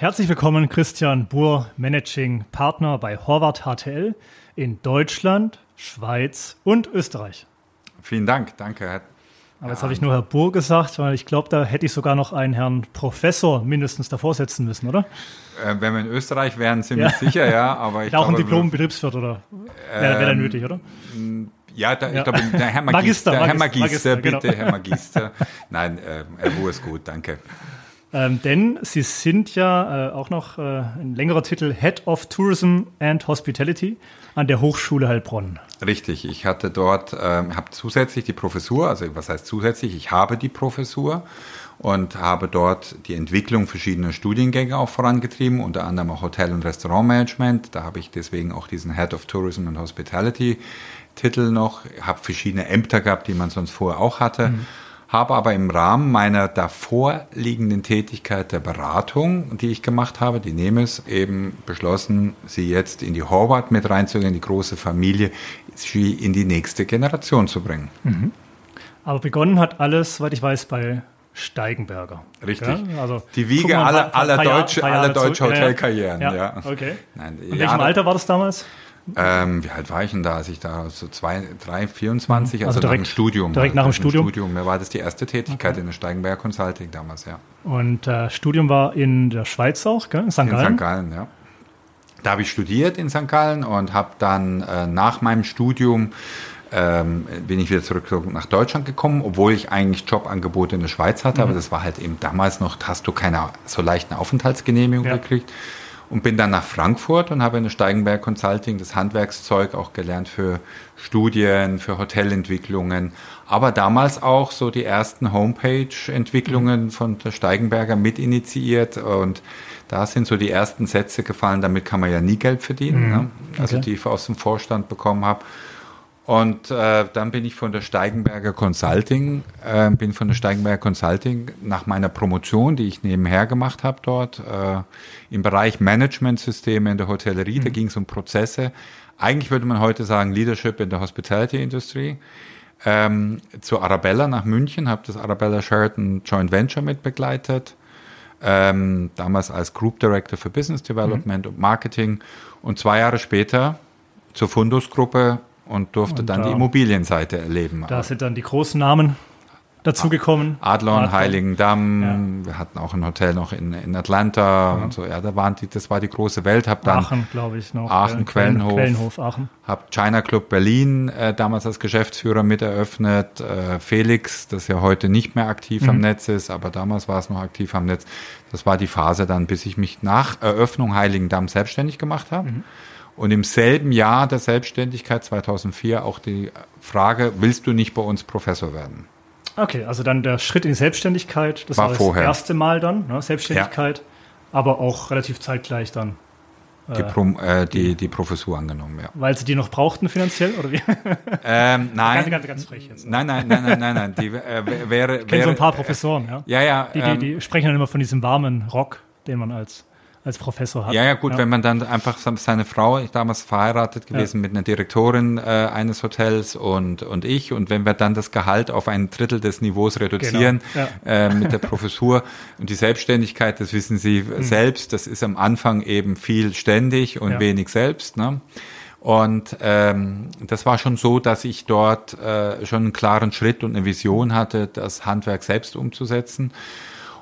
Herzlich willkommen, Christian Buhr, Managing Partner bei Horvath HTL in Deutschland, Schweiz und Österreich. Vielen Dank, danke. Aber jetzt habe ich nur Herr Buhr gesagt, weil ich glaube, da hätte ich sogar noch einen Herrn Professor mindestens davor setzen müssen, oder? Äh, wenn wir in Österreich wären, ziemlich ja. sicher, ja. Aber ich ja, auch ein Diplom-Betriebswirt, oder? Ähm, wäre wär nötig, oder? Ja, da, ja. ich glaube, der Herr Magister, Magister, der Herr Magister, Magister bitte, genau. Herr Magister. Nein, äh, Herr Buhr ist gut, danke. Ähm, denn Sie sind ja äh, auch noch äh, ein längerer Titel Head of Tourism and Hospitality an der Hochschule Heilbronn. Richtig, ich hatte dort, äh, habe zusätzlich die Professur, also was heißt zusätzlich, ich habe die Professur und habe dort die Entwicklung verschiedener Studiengänge auch vorangetrieben, unter anderem auch Hotel- und Restaurantmanagement. Da habe ich deswegen auch diesen Head of Tourism and Hospitality Titel noch, habe verschiedene Ämter gehabt, die man sonst vorher auch hatte. Mhm habe aber im Rahmen meiner davor liegenden Tätigkeit der Beratung, die ich gemacht habe, die Nemes, eben beschlossen, sie jetzt in die Horvath mit reinzugehen, die große Familie, sie in die nächste Generation zu bringen. Mhm. Aber begonnen hat alles, soweit ich weiß, bei Steigenberger. Richtig. Ja, also die Wiege aller, aller, deutsche, aller deutsche Hotelkarrieren. Ja, ja. Okay. Nein, in welchem Alter war das damals? Ähm, wie alt war ich denn da, als ich da so zwei, drei, 24, also, also direkt, nach dem Studium. Direkt nach dem Studium? Studium. Mir war das die erste Tätigkeit okay. in der Steigenberger Consulting damals, ja. Und äh, Studium war in der Schweiz auch, gell? in St. Gallen? In St. Gallen, ja. Da habe ich studiert in St. Gallen und habe dann äh, nach meinem Studium ähm, bin ich wieder zurück nach Deutschland gekommen, obwohl ich eigentlich Jobangebote in der Schweiz hatte, mhm. aber das war halt eben damals noch, hast du keine so leichten Aufenthaltsgenehmigung ja. gekriegt und bin dann nach Frankfurt und habe in der Steigenberg Consulting das Handwerkszeug auch gelernt für Studien, für Hotelentwicklungen, aber damals auch so die ersten Homepage-Entwicklungen mhm. von der Steigenberger mit initiiert und da sind so die ersten Sätze gefallen, damit kann man ja nie Geld verdienen, mhm. ne? also okay. die ich aus dem Vorstand bekommen habe. Und äh, dann bin ich von der Steigenberger Consulting, äh, bin von der Steigenberger Consulting nach meiner Promotion, die ich nebenher gemacht habe dort, äh, im Bereich Managementsysteme in der Hotellerie, mhm. da ging es um Prozesse. Eigentlich würde man heute sagen Leadership in der Hospitality Industry. Ähm, zu Arabella nach München, habe das Arabella Sheraton Joint Venture mit begleitet. Ähm, damals als Group Director für Business Development mhm. und Marketing. Und zwei Jahre später zur Fundus-Gruppe und durfte und dann da, die Immobilienseite erleben. Da sind dann die großen Namen dazugekommen. Adlon, Adlon. Heiligendamm, ja. wir hatten auch ein Hotel noch in, in Atlanta ja. und so. Ja, da waren die, das war die große Welt. Hab dann Aachen, glaube ich, noch. Aachen, Quellenhof. Quellenhof, Aachen. Hab China Club Berlin äh, damals als Geschäftsführer mit eröffnet. Äh, Felix, das ja heute nicht mehr aktiv mhm. am Netz ist, aber damals war es noch aktiv am Netz. Das war die Phase dann, bis ich mich nach Eröffnung Heiligendamm selbstständig gemacht habe. Mhm. Und im selben Jahr der Selbstständigkeit, 2004, auch die Frage, willst du nicht bei uns Professor werden? Okay, also dann der Schritt in die Selbstständigkeit, das war, war vorher. das erste Mal dann, ne, Selbstständigkeit, ja. aber auch relativ zeitgleich dann. Die, Pro, äh, die, die Professur angenommen, ja. Weil sie die noch brauchten finanziell, oder wie? Ähm, nein. Ganz, ganz, ganz frech jetzt. Nein, nein, nein, nein, nein, nein. Die, äh, wäre, ich kenne so ein paar Professoren, ja. Ja, ja. Die, die, die ähm, sprechen dann immer von diesem warmen Rock, den man als als Professor hat. Ja, ja, gut, ja. wenn man dann einfach seine Frau, ich damals verheiratet gewesen ja. mit einer Direktorin äh, eines Hotels und, und ich, und wenn wir dann das Gehalt auf ein Drittel des Niveaus reduzieren genau. ja. äh, mit der Professur und die Selbstständigkeit, das wissen Sie mhm. selbst, das ist am Anfang eben viel ständig und wenig selbst. Ne? Und ähm, das war schon so, dass ich dort äh, schon einen klaren Schritt und eine Vision hatte, das Handwerk selbst umzusetzen.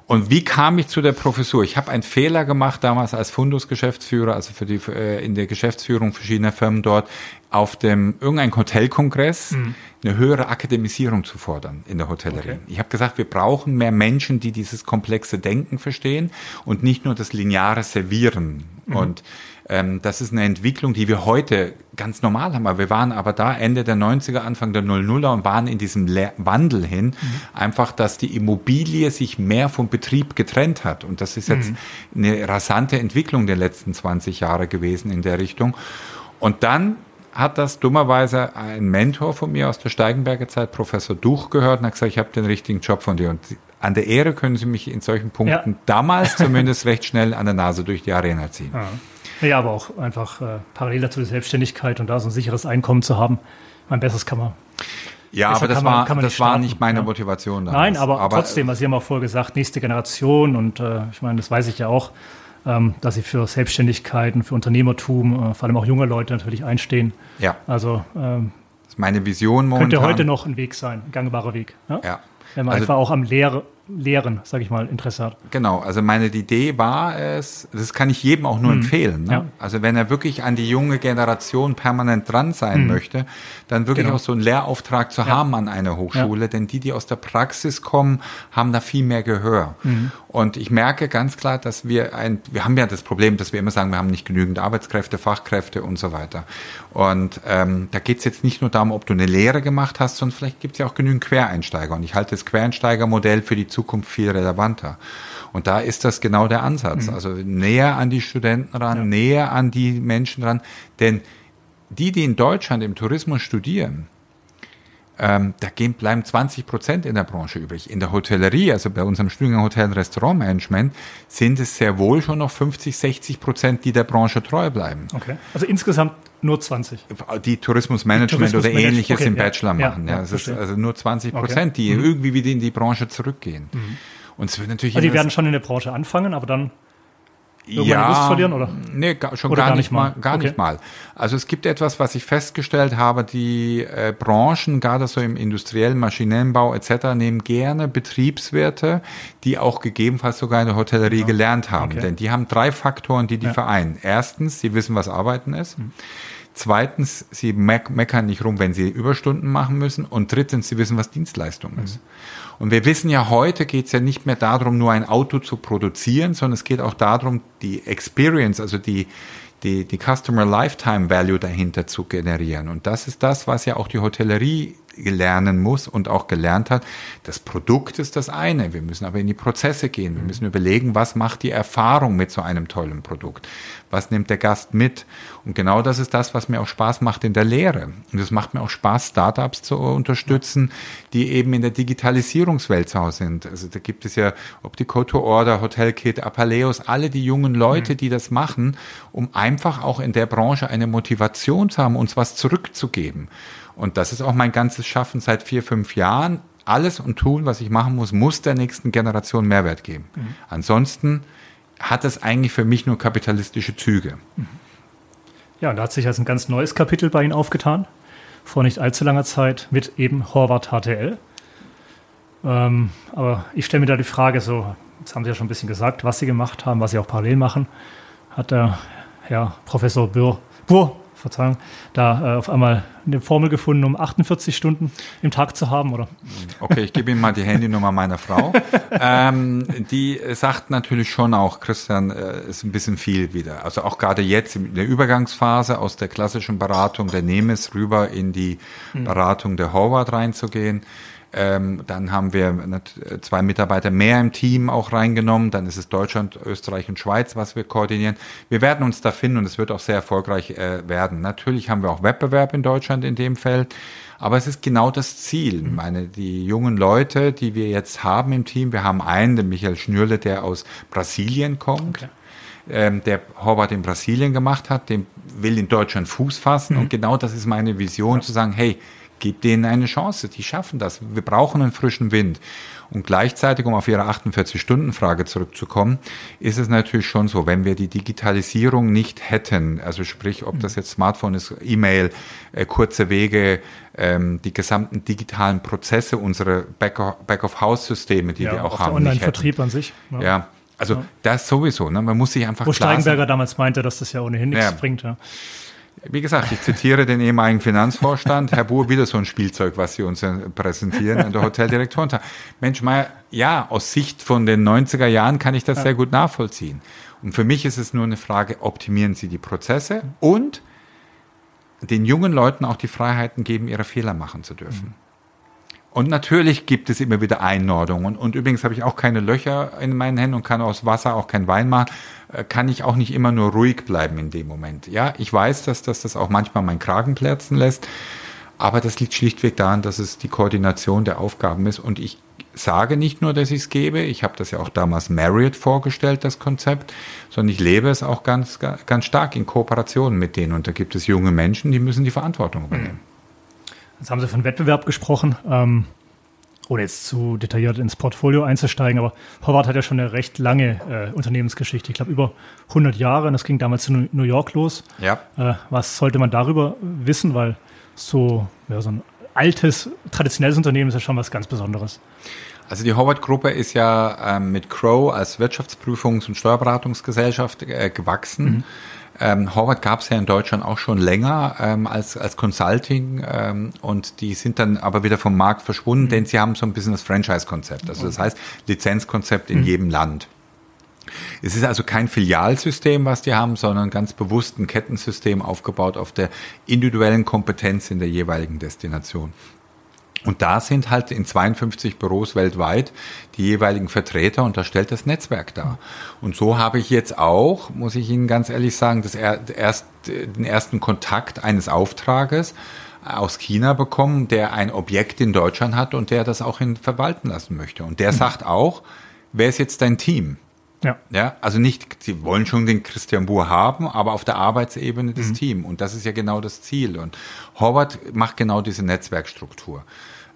Und wie kam ich zu der Professur? Ich habe einen Fehler gemacht damals als Fundus-Geschäftsführer, also für die äh, in der Geschäftsführung verschiedener Firmen dort, auf dem irgendein Hotelkongress mhm. eine höhere Akademisierung zu fordern in der Hotellerie. Okay. Ich habe gesagt, wir brauchen mehr Menschen, die dieses komplexe Denken verstehen und nicht nur das lineare Servieren. Mhm. Und ähm, das ist eine Entwicklung, die wir heute ganz normal haben. Aber wir waren aber da Ende der 90er, Anfang der 00er und waren in diesem Le Wandel hin. Mhm. Einfach, dass die Immobilie sich mehr vom Betrieb getrennt hat. Und das ist jetzt mhm. eine rasante Entwicklung der letzten 20 Jahre gewesen in der Richtung. Und dann hat das dummerweise ein Mentor von mir aus der Steigenberger Zeit, Professor Duch, gehört und hat gesagt, ich habe den richtigen Job von dir. Und an der Ehre können Sie mich in solchen Punkten ja. damals zumindest recht schnell an der Nase durch die Arena ziehen. Ja. Ja, aber auch einfach äh, parallel dazu die Selbstständigkeit und da so ein sicheres Einkommen zu haben. Mein Besseres kann man. Ja, aber das, man, war, das nicht war nicht meine ja. Motivation. Damals. Nein, aber, aber trotzdem, also Sie haben auch vorher gesagt, nächste Generation und äh, ich meine, das weiß ich ja auch. ähm, dass sie für Selbstständigkeiten, für Unternehmertum, äh, vor allem auch junge Leute natürlich einstehen. Ja. Also ähm, das ist meine Vision momentan. Könnte heute noch ein Weg sein, ein gangbarer Weg. Ja. ja. Wenn man also, einfach auch am Lehre, Lehren, sage ich mal, Interesse hat. Genau, also meine Idee war es, das kann ich jedem auch nur mhm. empfehlen. Ne? Ja. Also wenn er wirklich an die junge Generation permanent dran sein mhm. möchte, dann wirklich genau. auch so einen Lehrauftrag zu ja. haben an einer Hochschule, ja. denn die, die aus der Praxis kommen, haben da viel mehr Gehör. Mhm. Und ich merke ganz klar, dass wir ein, wir haben ja das Problem, dass wir immer sagen, wir haben nicht genügend Arbeitskräfte, Fachkräfte und so weiter. Und ähm, da geht es jetzt nicht nur darum, ob du eine Lehre gemacht hast, sondern vielleicht gibt es ja auch genügend Quereinsteiger. Und ich halte das Quereinsteigermodell für die Zukunft viel relevanter. Und da ist das genau der Ansatz. Mhm. Also näher an die Studenten ran, ja. näher an die Menschen ran. Denn die, die in Deutschland im Tourismus studieren, ähm, da gehen, bleiben 20 Prozent in der Branche übrig. In der Hotellerie, also bei unserem Studiengang Hotel- und Restaurantmanagement, sind es sehr wohl schon noch 50, 60 Prozent, die der Branche treu bleiben. Okay. Also insgesamt nur 20. Die Tourismusmanagement Tourismus oder ähnliches okay, im Bachelor ja, machen. Ja, ja, ja also nur 20 Prozent, okay. die mhm. irgendwie wieder in die Branche zurückgehen. Mhm. Und es wird natürlich. Also die werden schon in der Branche anfangen, aber dann ja, Lust verlieren, oder? Nee, schon oder gar, gar, nicht mal. Gar okay. nicht mal. Also es gibt etwas, was ich festgestellt habe, die äh, Branchen, gerade so im industriellen Maschinenbau etc., nehmen gerne Betriebswerte, die auch gegebenenfalls sogar in der Hotellerie ja. gelernt haben. Okay. Denn die haben drei Faktoren, die die ja. vereinen. Erstens, sie wissen, was Arbeiten ist. Mhm. Zweitens, sie meckern nicht rum, wenn sie Überstunden machen müssen. Und drittens, sie wissen, was Dienstleistung mhm. Und wir wissen ja, heute geht es ja nicht mehr darum, nur ein Auto zu produzieren, sondern es geht auch darum, die Experience, also die, die, die Customer Lifetime Value dahinter zu generieren. Und das ist das, was ja auch die Hotellerie lernen muss und auch gelernt hat. Das Produkt ist das eine. Wir müssen aber in die Prozesse gehen. Wir müssen überlegen, was macht die Erfahrung mit so einem tollen Produkt? Was nimmt der Gast mit? Und genau das ist das, was mir auch Spaß macht in der Lehre. Und es macht mir auch Spaß, Startups zu unterstützen, die eben in der Digitalisierungswelt zu Hause sind. Also da gibt es ja, ob die Code to Order, Hotelkit, Apaleos, alle die jungen Leute, die das machen, um einfach auch in der Branche eine Motivation zu haben, uns was zurückzugeben. Und das ist auch mein ganzes Schaffen seit vier, fünf Jahren. Alles und tun, was ich machen muss, muss der nächsten Generation Mehrwert geben. Mhm. Ansonsten hat es eigentlich für mich nur kapitalistische Züge. Mhm. Ja, und da hat sich jetzt ein ganz neues Kapitel bei Ihnen aufgetan, vor nicht allzu langer Zeit mit eben Horvath HTL. Ähm, aber ich stelle mir da die Frage so, jetzt haben Sie ja schon ein bisschen gesagt, was Sie gemacht haben, was Sie auch parallel machen. Hat der Herr Professor Burr, Burr Verzeihung, da äh, auf einmal eine Formel gefunden, um 48 Stunden im Tag zu haben, oder? Okay, ich gebe Ihnen mal die Handynummer meiner Frau. ähm, die sagt natürlich schon auch, Christian, äh, ist ein bisschen viel wieder. Also auch gerade jetzt in der Übergangsphase aus der klassischen Beratung der Nemes rüber in die. Beratung der Howard reinzugehen. Ähm, dann haben wir zwei Mitarbeiter mehr im Team auch reingenommen. Dann ist es Deutschland, Österreich und Schweiz, was wir koordinieren. Wir werden uns da finden und es wird auch sehr erfolgreich äh, werden. Natürlich haben wir auch Wettbewerb in Deutschland in dem Feld. Aber es ist genau das Ziel. Ich meine, die jungen Leute, die wir jetzt haben im Team, wir haben einen, den Michael Schnürle, der aus Brasilien kommt. Okay. Ähm, der Horvath in Brasilien gemacht hat, dem will in Deutschland Fuß fassen. Mhm. Und genau das ist meine Vision, ja. zu sagen, hey, Gib denen eine Chance, die schaffen das. Wir brauchen einen frischen Wind. Und gleichzeitig, um auf Ihre 48-Stunden-Frage zurückzukommen, ist es natürlich schon so, wenn wir die Digitalisierung nicht hätten, also sprich, ob das jetzt Smartphone ist, E-Mail, äh, kurze Wege, ähm, die gesamten digitalen Prozesse, unsere Back-of-House-Systeme, die ja, wir auch, auch haben. Der Online-Vertrieb an sich. Ja. ja. Also ja. das sowieso, ne? man muss sich einfach Wo Steigenberger damals meinte, dass das ja ohnehin nichts bringt. Ja. Wie gesagt, ich zitiere den ehemaligen Finanzvorstand, Herr Buhr, wieder so ein Spielzeug, was Sie uns präsentieren an der Hoteldirektoren. Mensch, Meier, ja, aus Sicht von den 90er Jahren kann ich das ja. sehr gut nachvollziehen. Und für mich ist es nur eine Frage, optimieren Sie die Prozesse und den jungen Leuten auch die Freiheiten geben, ihre Fehler machen zu dürfen. Mhm. Und natürlich gibt es immer wieder Einordungen. Und übrigens habe ich auch keine Löcher in meinen Händen und kann aus Wasser auch kein Wein machen. Äh, kann ich auch nicht immer nur ruhig bleiben in dem Moment. Ja, ich weiß, dass, dass das auch manchmal meinen Kragen platzen lässt. Aber das liegt schlichtweg daran, dass es die Koordination der Aufgaben ist. Und ich sage nicht nur, dass ich es gebe, ich habe das ja auch damals Marriott vorgestellt, das Konzept, sondern ich lebe es auch ganz, ganz stark in Kooperation mit denen. Und da gibt es junge Menschen, die müssen die Verantwortung übernehmen. Jetzt haben Sie von Wettbewerb gesprochen. Ähm, ohne jetzt zu detailliert ins Portfolio einzusteigen, aber Howard hat ja schon eine recht lange äh, Unternehmensgeschichte. Ich glaube, über 100 Jahre. Und das ging damals in New York los. Ja. Äh, was sollte man darüber wissen? Weil so, ja, so ein altes, traditionelles Unternehmen ist ja schon was ganz Besonderes. Also die Howard-Gruppe ist ja ähm, mit Crow als Wirtschaftsprüfungs- und Steuerberatungsgesellschaft äh, gewachsen. Mhm. Ähm, Howard gab es ja in Deutschland auch schon länger ähm, als, als Consulting ähm, und die sind dann aber wieder vom Markt verschwunden, mhm. denn sie haben so ein bisschen das Franchise-Konzept. Also das heißt Lizenzkonzept in mhm. jedem Land. Es ist also kein Filialsystem, was die haben, sondern ganz bewusst ein Kettensystem aufgebaut auf der individuellen Kompetenz in der jeweiligen Destination. Und da sind halt in 52 Büros weltweit die jeweiligen Vertreter und da stellt das Netzwerk dar. Und so habe ich jetzt auch, muss ich Ihnen ganz ehrlich sagen, das erst, den ersten Kontakt eines Auftrages aus China bekommen, der ein Objekt in Deutschland hat und der das auch in, verwalten lassen möchte. Und der mhm. sagt auch, wer ist jetzt dein Team? Ja. ja. Also nicht, sie wollen schon den Christian Buhr haben, aber auf der Arbeitsebene das mhm. Team. Und das ist ja genau das Ziel. Und Howard macht genau diese Netzwerkstruktur.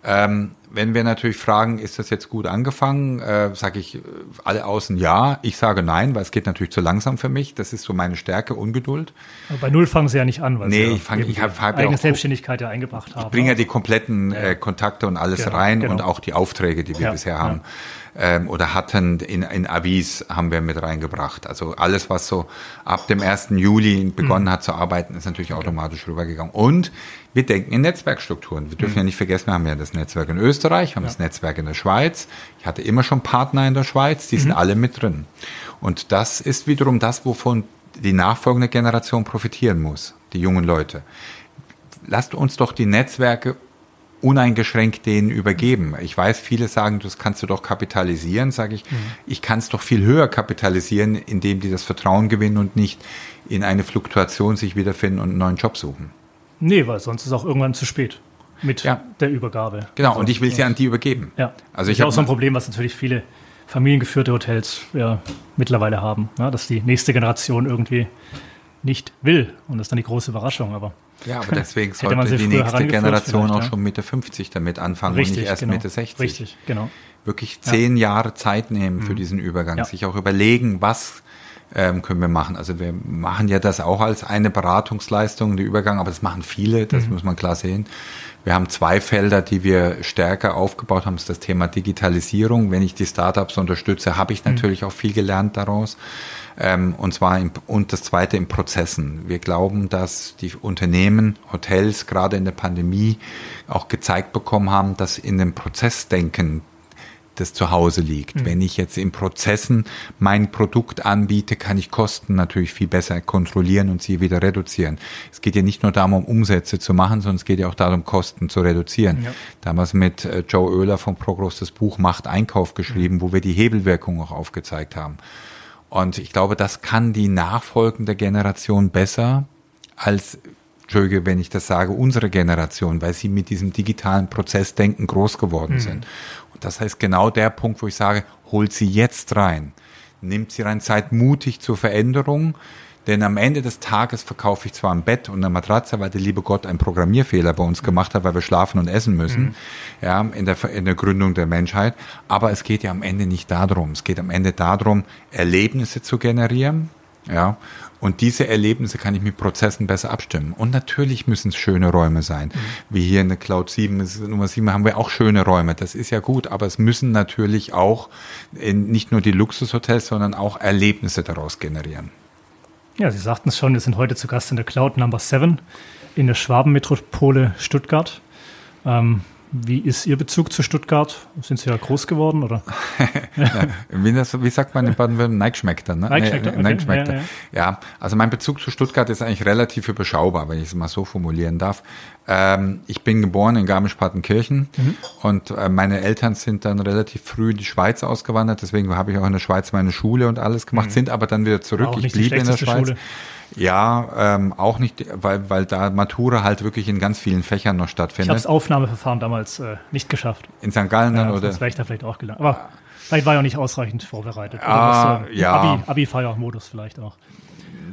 Ähm, wenn wir natürlich fragen, ist das jetzt gut angefangen, äh, sage ich alle außen ja. Ich sage nein, weil es geht natürlich zu langsam für mich. Das ist so meine Stärke, Ungeduld. Aber bei Null fangen Sie ja nicht an, weil nee, Sie ich fange, ich habe hab eigene ja auch, Selbstständigkeit ja eingebracht haben. Ich bringe ja die kompletten äh, Kontakte und alles genau, rein genau. und auch die Aufträge, die wir ja, bisher haben. Ja ähm, oder hatten in, in Avis haben wir mit reingebracht. Also alles, was so ab dem 1. Juli begonnen mhm. hat zu arbeiten, ist natürlich automatisch rübergegangen. Und wir denken in Netzwerkstrukturen. Wir dürfen mhm. ja nicht vergessen, wir haben ja das Netzwerk in Österreich, haben ja. das Netzwerk in der Schweiz. Ich hatte immer schon Partner in der Schweiz, die mhm. sind alle mit drin. Und das ist wiederum das, wovon die nachfolgende Generation profitieren muss, die jungen Leute. Lasst uns doch die Netzwerke uneingeschränkt denen übergeben. Ich weiß, viele sagen, das kannst du doch kapitalisieren, sage ich. Mhm. Ich kann es doch viel höher kapitalisieren, indem die das Vertrauen gewinnen und nicht in eine Fluktuation sich wiederfinden und einen neuen Job suchen. Nee, weil sonst ist es auch irgendwann zu spät mit ja. der Übergabe. Genau, also, und ich will sie an die übergeben. Ja, also ich das ist auch so ein Problem, was natürlich viele familiengeführte Hotels ja, mittlerweile haben, ja, dass die nächste Generation irgendwie nicht will. Und das ist dann die große Überraschung. Aber ja, aber deswegen sollte die nächste Generation auch ja. schon Mitte 50 damit anfangen richtig, und nicht erst genau. Mitte 60. Richtig, genau. Wirklich zehn ja. Jahre Zeit nehmen für mhm. diesen Übergang, ja. sich auch überlegen, was ähm, können wir machen. Also wir machen ja das auch als eine Beratungsleistung, der Übergang, aber das machen viele, das mhm. muss man klar sehen. Wir haben zwei Felder, die wir stärker aufgebaut haben. Das ist das Thema Digitalisierung. Wenn ich die Startups unterstütze, habe ich mhm. natürlich mhm. auch viel gelernt daraus. Ähm, und zwar im, und das zweite in Prozessen. Wir glauben, dass die Unternehmen, Hotels gerade in der Pandemie auch gezeigt bekommen haben, dass in dem Prozessdenken das zu Hause liegt. Mhm. Wenn ich jetzt in Prozessen mein Produkt anbiete, kann ich Kosten natürlich viel besser kontrollieren und sie wieder reduzieren. Es geht ja nicht nur darum, um Umsätze zu machen, sondern es geht ja auch darum, Kosten zu reduzieren. Ja. Damals mit äh, Joe Oehler von Progress das Buch Macht Einkauf geschrieben, mhm. wo wir die Hebelwirkung auch aufgezeigt haben. Und ich glaube, das kann die nachfolgende Generation besser als Entschuldige, wenn ich das sage, unsere Generation, weil sie mit diesem digitalen Prozessdenken groß geworden mhm. sind. Das heißt genau der Punkt, wo ich sage, holt sie jetzt rein. Nimmt sie rein, seid mutig zur Veränderung. Denn am Ende des Tages verkaufe ich zwar ein Bett und eine Matratze, weil der liebe Gott einen Programmierfehler bei uns gemacht hat, weil wir schlafen und essen müssen, mhm. ja, in der, in der Gründung der Menschheit. Aber es geht ja am Ende nicht darum. Es geht am Ende darum, Erlebnisse zu generieren, ja, und diese Erlebnisse kann ich mit Prozessen besser abstimmen. Und natürlich müssen es schöne Räume sein. Mhm. Wie hier in der Cloud 7, Nummer 7 haben wir auch schöne Räume. Das ist ja gut, aber es müssen natürlich auch nicht nur die Luxushotels, sondern auch Erlebnisse daraus generieren. Ja, Sie sagten es schon, wir sind heute zu Gast in der Cloud Number 7 in der Schwabenmetropole Stuttgart. Ähm, wie ist Ihr Bezug zu Stuttgart? Sind Sie ja groß geworden, oder? wie, das, wie, sagt man in Baden-Württemberg? Neigschmeckter, ne? Neigschmeckter, okay. Neigschmeckter. Ja, ja. ja, also mein Bezug zu Stuttgart ist eigentlich relativ überschaubar, wenn ich es mal so formulieren darf. Ähm, ich bin geboren in Garmisch-Partenkirchen mhm. und äh, meine Eltern sind dann relativ früh in die Schweiz ausgewandert, deswegen habe ich auch in der Schweiz meine Schule und alles gemacht, mhm. sind aber dann wieder zurück. Ich blieb in der Schweiz. Schule. Ja, ähm, auch nicht, weil, weil da Matura halt wirklich in ganz vielen Fächern noch stattfindet. Ich habe das Aufnahmeverfahren damals äh, nicht geschafft. In St. Gallen dann, ja, oder? Das wäre ich da vielleicht auch gelangt. Aber vielleicht war ich auch nicht ausreichend vorbereitet. Ah, ja. Abi, Abi-Feiermodus vielleicht auch.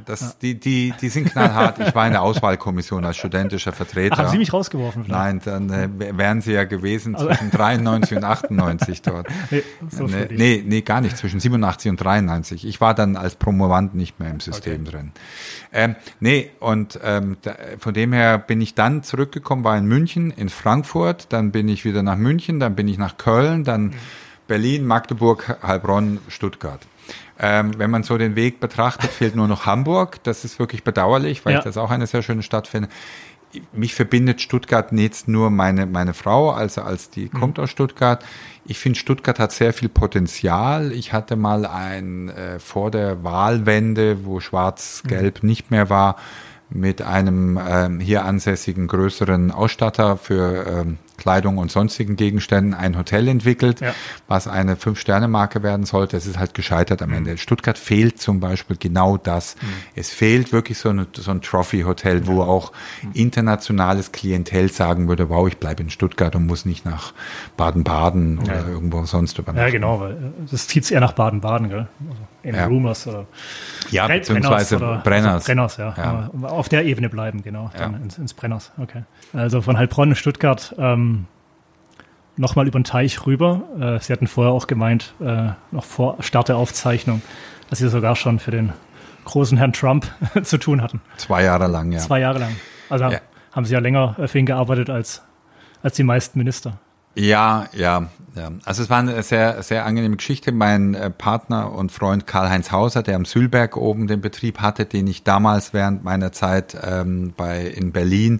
Das, ja. die, die, die sind knallhart. Ich war in der Auswahlkommission als studentischer Vertreter. Haben Sie mich rausgeworfen? Vielleicht? Nein, dann äh, wären Sie ja gewesen also, zwischen 93 und 98 dort. Nee, so nee, nee, nee, gar nicht, zwischen 87 und 93. Ich war dann als Promovant nicht mehr im System okay. drin. Ähm, nee, und ähm, da, von dem her bin ich dann zurückgekommen, war in München, in Frankfurt, dann bin ich wieder nach München, dann bin ich nach Köln, dann mhm. Berlin, Magdeburg, Heilbronn, Stuttgart. Ähm, wenn man so den Weg betrachtet, fehlt nur noch Hamburg. Das ist wirklich bedauerlich, weil ja. ich das auch eine sehr schöne Stadt finde. Mich verbindet Stuttgart jetzt nur meine, meine Frau, also als die mhm. kommt aus Stuttgart. Ich finde, Stuttgart hat sehr viel Potenzial. Ich hatte mal ein, äh, vor der Wahlwende, wo Schwarz-Gelb mhm. nicht mehr war, mit einem ähm, hier ansässigen größeren Ausstatter für ähm, Kleidung und sonstigen Gegenständen ein Hotel entwickelt, ja. was eine Fünf-Sterne-Marke werden sollte. Es ist halt gescheitert am mhm. Ende. Stuttgart fehlt zum Beispiel genau das. Mhm. Es fehlt wirklich so, eine, so ein Trophy-Hotel, ja. wo auch mhm. internationales Klientel sagen würde, wow, ich bleibe in Stuttgart und muss nicht nach Baden-Baden ja. oder irgendwo sonst übernachten. Ja, genau, weil äh, das zieht es eher nach Baden-Baden, gell? Also in ja. Rumors oder ja, Brenn beziehungsweise Brenners. Oder, Brenners. Also Brenners, ja. ja. Auf der Ebene bleiben, genau. Dann ins, ins, Brenners, okay. Also von Heilbronn, Stuttgart, ähm, nochmal über den Teich rüber. Äh, Sie hatten vorher auch gemeint, äh, noch vor Start der Aufzeichnung, dass Sie sogar schon für den großen Herrn Trump zu tun hatten. Zwei Jahre lang, ja. Zwei Jahre lang. Also haben Sie ja länger für ihn gearbeitet als, als die meisten Minister. Ja, ja, ja. Also es war eine sehr, sehr angenehme Geschichte. Mein äh, Partner und Freund Karl-Heinz Hauser, der am Sülberg oben den Betrieb hatte, den ich damals während meiner Zeit ähm, bei in Berlin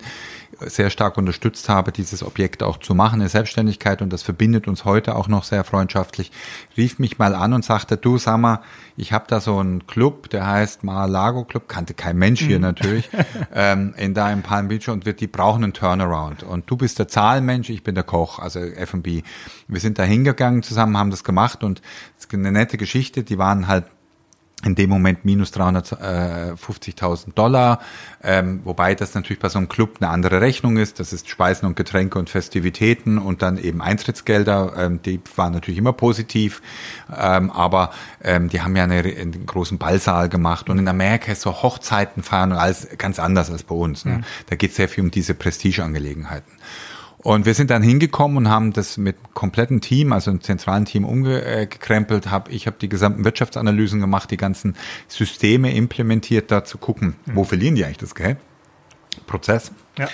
sehr stark unterstützt habe, dieses Objekt auch zu machen, eine Selbstständigkeit. Und das verbindet uns heute auch noch sehr freundschaftlich, rief mich mal an und sagte, du sag mal, ich habe da so einen Club, der heißt Mar-a-Lago Club, kannte kein Mensch hier mhm. natürlich, ähm, in da im Palm Beach. Und wir, die brauchen einen Turnaround. Und du bist der Zahlenmensch, ich bin der Koch, also F&B. Wir sind da hingegangen zusammen, haben das gemacht. Und es ist eine nette Geschichte, die waren halt in dem Moment minus 350.000 Dollar, ähm, wobei das natürlich bei so einem Club eine andere Rechnung ist. Das ist Speisen und Getränke und Festivitäten und dann eben Eintrittsgelder. Ähm, die waren natürlich immer positiv, ähm, aber ähm, die haben ja eine, einen großen Ballsaal gemacht und in Amerika ist so Hochzeiten fahren und alles ganz anders als bei uns. Ne? Mhm. Da geht es sehr viel um diese Prestigeangelegenheiten. Und wir sind dann hingekommen und haben das mit kompletten Team, also einem zentralen Team umgekrempelt. Hab, ich habe die gesamten Wirtschaftsanalysen gemacht, die ganzen Systeme implementiert, da zu gucken, mhm. wo verlieren die eigentlich das Geld? Prozess. Ja.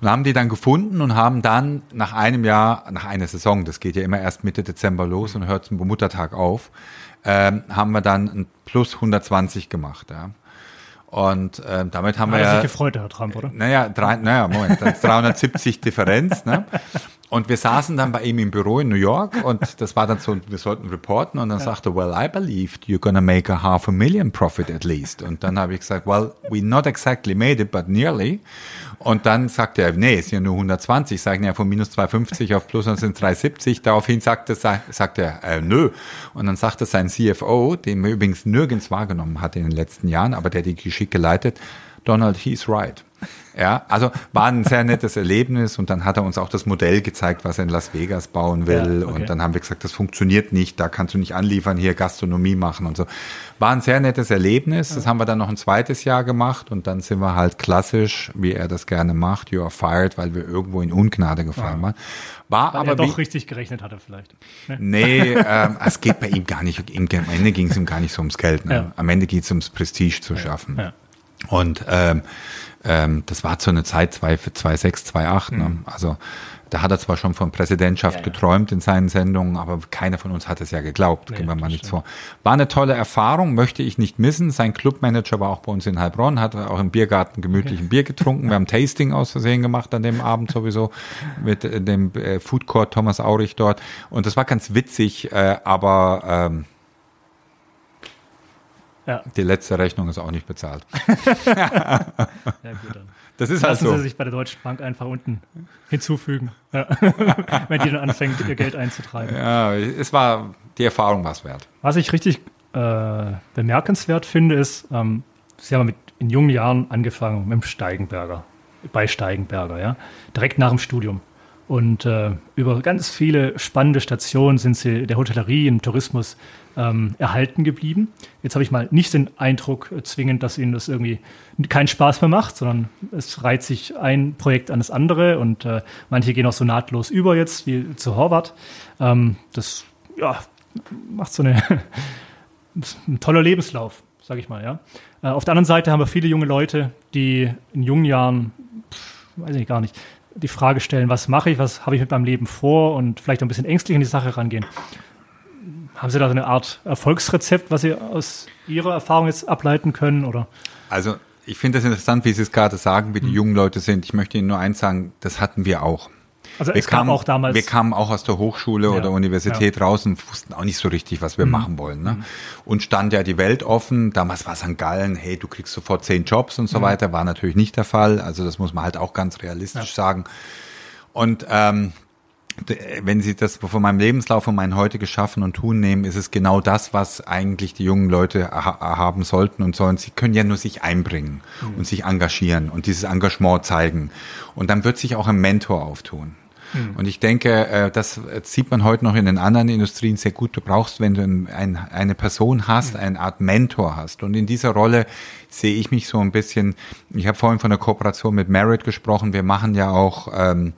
Und haben die dann gefunden und haben dann nach einem Jahr, nach einer Saison, das geht ja immer erst Mitte Dezember los und hört zum Muttertag auf, ähm, haben wir dann ein Plus 120 gemacht. Ja. Und äh, damit haben Hat wir ja. sich gefreut, Herr Trump, oder? Naja, drei, naja, Moment, 370 Differenz. Ne? Und wir saßen dann bei ihm im Büro in New York und das war dann so, wir sollten reporten und dann ja. sagte, well, I believed you're gonna make a half a million profit at least. Und dann habe ich gesagt, well, we not exactly made it, but nearly. Und dann sagte er, nee, ist ja nur 120, sagen ja von minus 250 auf plus und sind 370. Daraufhin sagte, sagte er, äh, nö. Und dann sagte sein CFO, den wir übrigens nirgends wahrgenommen hat in den letzten Jahren, aber der die Geschichte leitet, Donald, he's right. Ja, also war ein sehr nettes Erlebnis und dann hat er uns auch das Modell gezeigt, was er in Las Vegas bauen will. Ja, okay. Und dann haben wir gesagt, das funktioniert nicht, da kannst du nicht anliefern, hier Gastronomie machen und so. War ein sehr nettes Erlebnis. Das haben wir dann noch ein zweites Jahr gemacht und dann sind wir halt klassisch, wie er das gerne macht, you are fired, weil wir irgendwo in Ungnade gefallen ja. waren. War weil aber er doch wie, richtig gerechnet hatte vielleicht. Ne? Nee, ähm, es geht bei ihm gar nicht, am Ende ging es ihm gar nicht so ums Geld. Ne? Ja. Am Ende geht es ums Prestige zu schaffen. Und ähm, ähm, das war zu einer Zeit 2006, 2008. Ne? Mhm. Also da hat er zwar schon von Präsidentschaft ja, ja. geträumt in seinen Sendungen, aber keiner von uns hat es ja geglaubt. Nee, Gehen wir mal nicht vor. War eine tolle Erfahrung, möchte ich nicht missen. Sein Clubmanager war auch bei uns in Heilbronn, hat auch im Biergarten gemütlich ein Bier getrunken. Wir haben Tasting aus Versehen gemacht an dem Abend sowieso mit äh, dem äh, Food Court Thomas Aurich dort. Und das war ganz witzig, äh, aber ähm, ja. Die letzte Rechnung ist auch nicht bezahlt. ja, gut, dann. Das ist Lassen halt so. Sie sich bei der Deutschen Bank einfach unten hinzufügen, ja. wenn die dann anfängt, ihr Geld einzutreiben. Ja, es war, die Erfahrung war es wert. Was ich richtig äh, bemerkenswert finde, ist, ähm, Sie haben mit, in jungen Jahren angefangen mit dem Steigenberger, bei Steigenberger, ja, direkt nach dem Studium. Und äh, über ganz viele spannende Stationen sind sie der Hotellerie, im Tourismus ähm, erhalten geblieben. Jetzt habe ich mal nicht den Eindruck äh, zwingend, dass ihnen das irgendwie keinen Spaß mehr macht, sondern es reiht sich ein Projekt an das andere und äh, manche gehen auch so nahtlos über jetzt, wie zu Horvath. Ähm, das ja, macht so eine, ein toller Lebenslauf, sage ich mal. Ja. Äh, auf der anderen Seite haben wir viele junge Leute, die in jungen Jahren, pff, weiß ich gar nicht, die Frage stellen, was mache ich, was habe ich mit meinem Leben vor und vielleicht ein bisschen ängstlich in die Sache rangehen. Haben Sie da so eine Art Erfolgsrezept, was Sie aus Ihrer Erfahrung jetzt ableiten können? Oder? Also ich finde das interessant, wie Sie es gerade sagen, wie die mhm. jungen Leute sind. Ich möchte Ihnen nur eins sagen, das hatten wir auch. Also wir es kamen, auch damals. Wir kamen auch aus der Hochschule ja, oder Universität ja. raus und wussten auch nicht so richtig, was wir mhm. machen wollen. Ne? Mhm. Und stand ja die Welt offen. Damals war es an Gallen, hey, du kriegst sofort zehn Jobs und so mhm. weiter. War natürlich nicht der Fall. Also das muss man halt auch ganz realistisch ja. sagen. Und ähm, wenn Sie das von meinem Lebenslauf und mein heute geschaffen und tun nehmen, ist es genau das, was eigentlich die jungen Leute ha haben sollten und sollen. Sie können ja nur sich einbringen mhm. und sich engagieren und dieses Engagement zeigen. Und dann wird sich auch ein Mentor auftun. Mhm. Und ich denke, äh, das sieht man heute noch in den anderen Industrien sehr gut. Du brauchst, wenn du ein, eine Person hast, mhm. eine Art Mentor hast. Und in dieser Rolle sehe ich mich so ein bisschen, ich habe vorhin von der Kooperation mit Merit gesprochen. Wir machen ja auch ähm,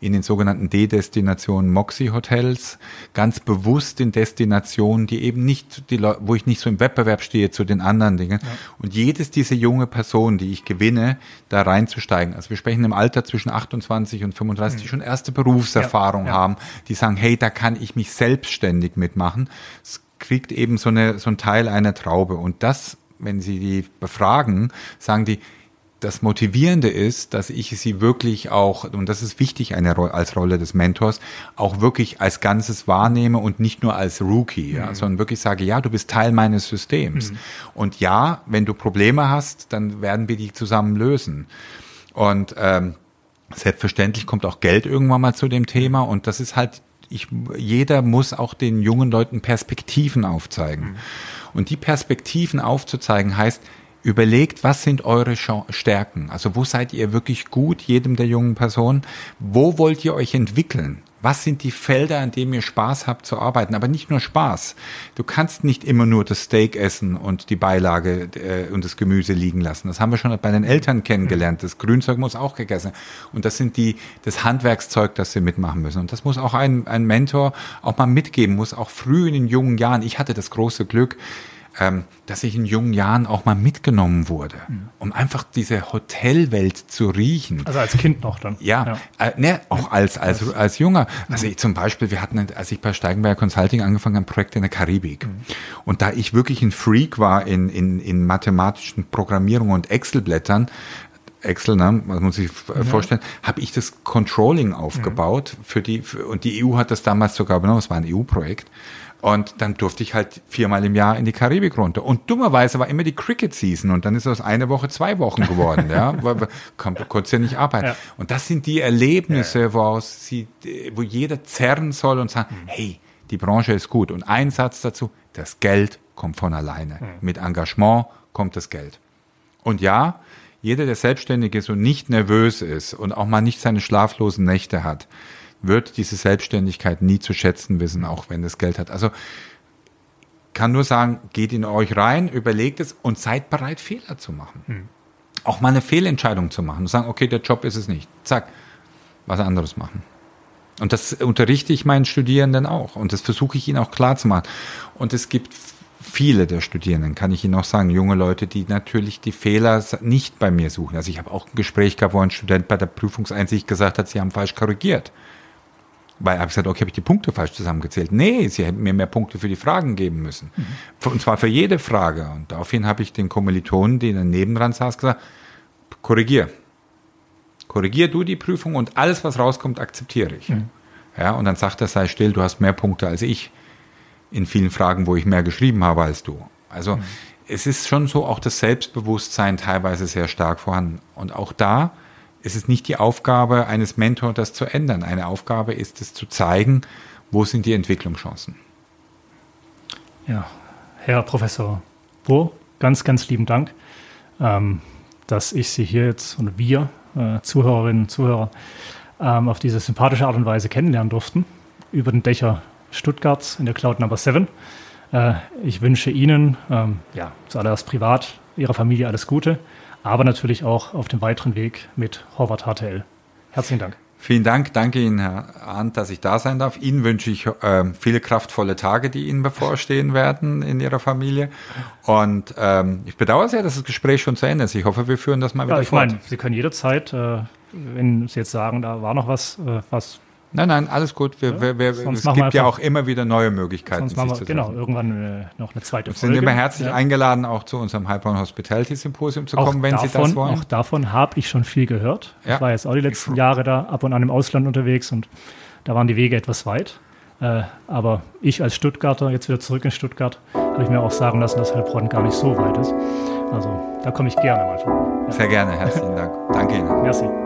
in den sogenannten D-Destinationen Moxie-Hotels, ganz bewusst in Destinationen, die eben nicht, die wo ich nicht so im Wettbewerb stehe zu den anderen Dingen. Ja. Und jedes diese junge Person, die ich gewinne, da reinzusteigen. Also wir sprechen im Alter zwischen 28 und 35, mhm. die schon erste Berufserfahrung ja, ja. haben, die sagen, hey, da kann ich mich selbstständig mitmachen. Es kriegt eben so eine, so ein Teil einer Traube. Und das, wenn Sie die befragen, sagen die, das Motivierende ist, dass ich sie wirklich auch, und das ist wichtig eine, als Rolle des Mentors, auch wirklich als Ganzes wahrnehme und nicht nur als Rookie, mhm. ja, sondern wirklich sage, ja, du bist Teil meines Systems. Mhm. Und ja, wenn du Probleme hast, dann werden wir die zusammen lösen. Und ähm, selbstverständlich kommt auch Geld irgendwann mal zu dem Thema und das ist halt ich, jeder muss auch den jungen Leuten Perspektiven aufzeigen. Mhm. Und die Perspektiven aufzuzeigen heißt, Überlegt, was sind eure Stärken? Also wo seid ihr wirklich gut, jedem der jungen Personen? Wo wollt ihr euch entwickeln? Was sind die Felder, an denen ihr Spaß habt zu arbeiten? Aber nicht nur Spaß. Du kannst nicht immer nur das Steak essen und die Beilage äh, und das Gemüse liegen lassen. Das haben wir schon bei den Eltern kennengelernt. Das Grünzeug muss auch gegessen. Und das sind die, das Handwerkszeug, das sie mitmachen müssen. Und das muss auch ein, ein Mentor auch mal mitgeben, muss auch früh in den jungen Jahren. Ich hatte das große Glück, ähm, dass ich in jungen Jahren auch mal mitgenommen wurde, mhm. um einfach diese Hotelwelt zu riechen. Also als Kind noch dann? Ja, ja. Äh, ne, auch als, als, als Junger. Also ich, zum Beispiel, wir hatten, als ich bei Steigenberger Consulting angefangen habe, ein Projekt in der Karibik. Mhm. Und da ich wirklich ein Freak war in, in, in mathematischen Programmierung und Excel-Blättern, Excel, ne, man muss sich ja. vorstellen, habe ich das Controlling aufgebaut mhm. für die, für, und die EU hat das damals sogar übernommen, es war ein EU-Projekt. Und dann durfte ich halt viermal im Jahr in die Karibik runter. Und dummerweise war immer die Cricket Season und dann ist aus einer Woche zwei Wochen geworden, ja, weil konntest ja nicht arbeiten. Ja. Und das sind die Erlebnisse, ja. woraus sie, wo jeder zerren soll und sagen, mhm. hey, die Branche ist gut. Und ein Satz dazu, das Geld kommt von alleine. Mhm. Mit Engagement kommt das Geld. Und ja, jeder, der selbstständig ist und nicht nervös ist und auch mal nicht seine schlaflosen Nächte hat, wird diese Selbstständigkeit nie zu schätzen wissen, auch wenn es Geld hat. Also kann nur sagen, geht in euch rein, überlegt es und seid bereit, Fehler zu machen. Hm. Auch mal eine Fehlentscheidung zu machen und sagen, okay, der Job ist es nicht. Zack, was anderes machen. Und das unterrichte ich meinen Studierenden auch. Und das versuche ich ihnen auch klar zu machen. Und es gibt viele der Studierenden, kann ich Ihnen auch sagen, junge Leute, die natürlich die Fehler nicht bei mir suchen. Also ich habe auch ein Gespräch gehabt, wo ein Student bei der Prüfungseinsicht gesagt hat, sie haben falsch korrigiert. Weil habe ich gesagt, okay, habe ich die Punkte falsch zusammengezählt? Nee, sie hätten mir mehr Punkte für die Fragen geben müssen. Mhm. Und zwar für jede Frage. Und daraufhin habe ich den Kommilitonen, die daneben dran saß, gesagt, korrigier. Korrigier du die Prüfung und alles, was rauskommt, akzeptiere ich. Mhm. Ja, und dann sagt er, sei still, du hast mehr Punkte als ich. In vielen Fragen, wo ich mehr geschrieben habe als du. Also, mhm. es ist schon so, auch das Selbstbewusstsein teilweise sehr stark vorhanden. Und auch da, es ist nicht die Aufgabe eines Mentors, das zu ändern. Eine Aufgabe ist es zu zeigen, wo sind die Entwicklungschancen. Ja, Herr Professor Bohr, ganz, ganz lieben Dank, ähm, dass ich Sie hier jetzt und wir, äh, Zuhörerinnen und Zuhörer, ähm, auf diese sympathische Art und Weise kennenlernen durften, über den Dächer Stuttgarts in der Cloud Number 7. Äh, ich wünsche Ihnen, ähm, ja, zuallererst privat, Ihrer Familie alles Gute, aber natürlich auch auf dem weiteren Weg mit Horvath HTL. Herzlichen Dank. Vielen Dank. Danke Ihnen, Herr Arndt, dass ich da sein darf. Ihnen wünsche ich äh, viele kraftvolle Tage, die Ihnen bevorstehen werden in Ihrer Familie. Und ähm, ich bedauere sehr, dass das Gespräch schon zu Ende ist. Ich hoffe, wir führen das mal wieder ja, ich fort. Meine, Sie können jederzeit, äh, wenn Sie jetzt sagen, da war noch was, äh, was Nein, nein, alles gut. Wir, wir, wir, es gibt ja auch immer wieder neue Möglichkeiten. Sonst machen wir, genau, irgendwann äh, noch eine zweite Folge. Wir sind immer herzlich ja. eingeladen, auch zu unserem Hyper Hospitality Symposium zu kommen, auch wenn davon, Sie das wollen. Auch davon habe ich schon viel gehört. Ja. Ich war jetzt auch die letzten Jahre da ab und an im Ausland unterwegs und da waren die Wege etwas weit. Äh, aber ich als Stuttgarter, jetzt wieder zurück in Stuttgart, habe ich mir auch sagen lassen, dass Heilbronn gar nicht so weit ist. Also da komme ich gerne mal vorbei. Ja. Sehr gerne, herzlichen Dank. Danke Ihnen. Merci.